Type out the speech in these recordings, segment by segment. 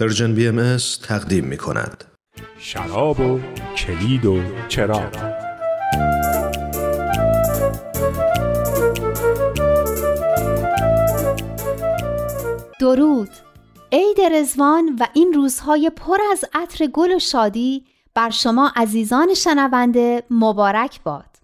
Persian BMS تقدیم می کند. شراب و کلید و چراغ. درود. عید رضوان و این روزهای پر از عطر گل و شادی بر شما عزیزان شنونده مبارک باد.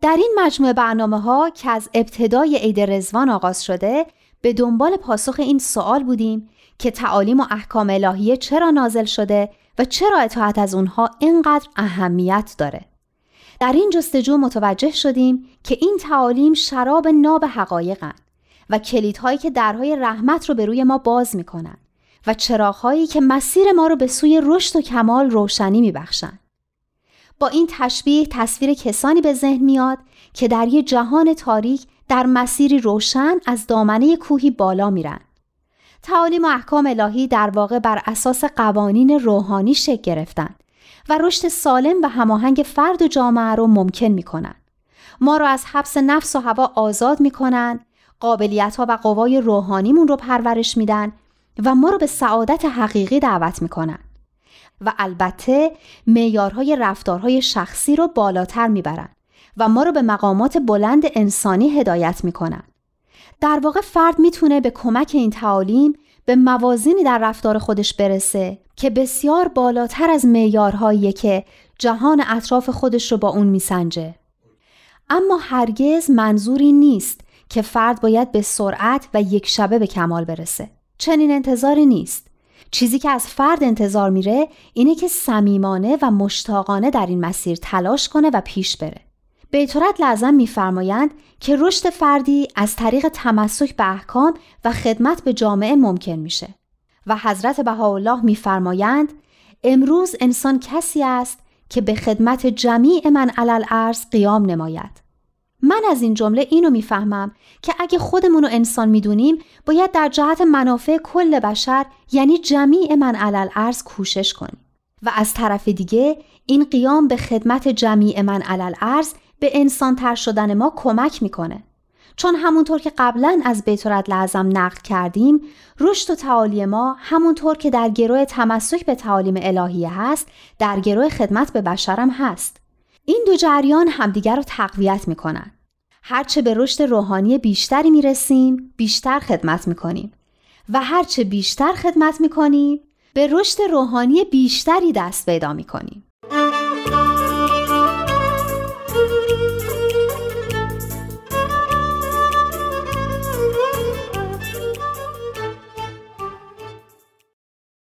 در این مجموعه برنامه ها که از ابتدای عید رضوان آغاز شده به دنبال پاسخ این سوال بودیم که تعالیم و احکام الهیه چرا نازل شده و چرا اطاعت از اونها اینقدر اهمیت داره. در این جستجو متوجه شدیم که این تعالیم شراب ناب حقایقن و کلیدهایی که درهای رحمت رو به روی ما باز می‌کنن و چراغهایی که مسیر ما رو به سوی رشد و کمال روشنی میبخشن. با این تشبیه تصویر کسانی به ذهن میاد که در یه جهان تاریک در مسیری روشن از دامنه کوهی بالا میرن. تعالیم و احکام الهی در واقع بر اساس قوانین روحانی شکل گرفتن و رشد سالم و هماهنگ فرد و جامعه رو ممکن می‌کنن. ما رو از حبس نفس و هوا آزاد می‌کنن، قابلیت ها و قوای روحانیمون رو پرورش میدن و ما رو به سعادت حقیقی دعوت می‌کنن. و البته معیارهای رفتارهای شخصی رو بالاتر می‌برن و ما رو به مقامات بلند انسانی هدایت می‌کنن. در واقع فرد می‌تونه به کمک این تعالیم به موازینی در رفتار خودش برسه که بسیار بالاتر از معیارهایی که جهان اطراف خودش رو با اون میسنجه. اما هرگز منظوری نیست که فرد باید به سرعت و یک شبه به کمال برسه. چنین انتظاری نیست. چیزی که از فرد انتظار میره اینه که صمیمانه و مشتاقانه در این مسیر تلاش کنه و پیش بره. بیتورت لازم میفرمایند که رشد فردی از طریق تمسک به احکام و خدمت به جامعه ممکن میشه. و حضرت بهاءالله میفرمایند امروز انسان کسی است که به خدمت جمیع من علل ارز قیام نماید. من از این جمله اینو می‌فهمم که اگه خودمون رو انسان می‌دونیم باید در جهت منافع کل بشر یعنی جمیع من علل ارز کوشش کنیم. و از طرف دیگه این قیام به خدمت جمیع من علل ارز به انسان تر شدن ما کمک می‌کنه. چون همونطور که قبلا از بیتورت لازم نقل کردیم رشد و تعالی ما همونطور که در گروه تمسک به تعالیم الهیه هست در گروه خدمت به بشرم هست. این دو جریان همدیگر رو تقویت می‌کنن. هرچه به رشد روحانی بیشتری می‌رسیم بیشتر خدمت می‌کنیم و هرچه بیشتر خدمت می‌کنیم به رشد روحانی بیشتری دست پیدا می‌کنیم.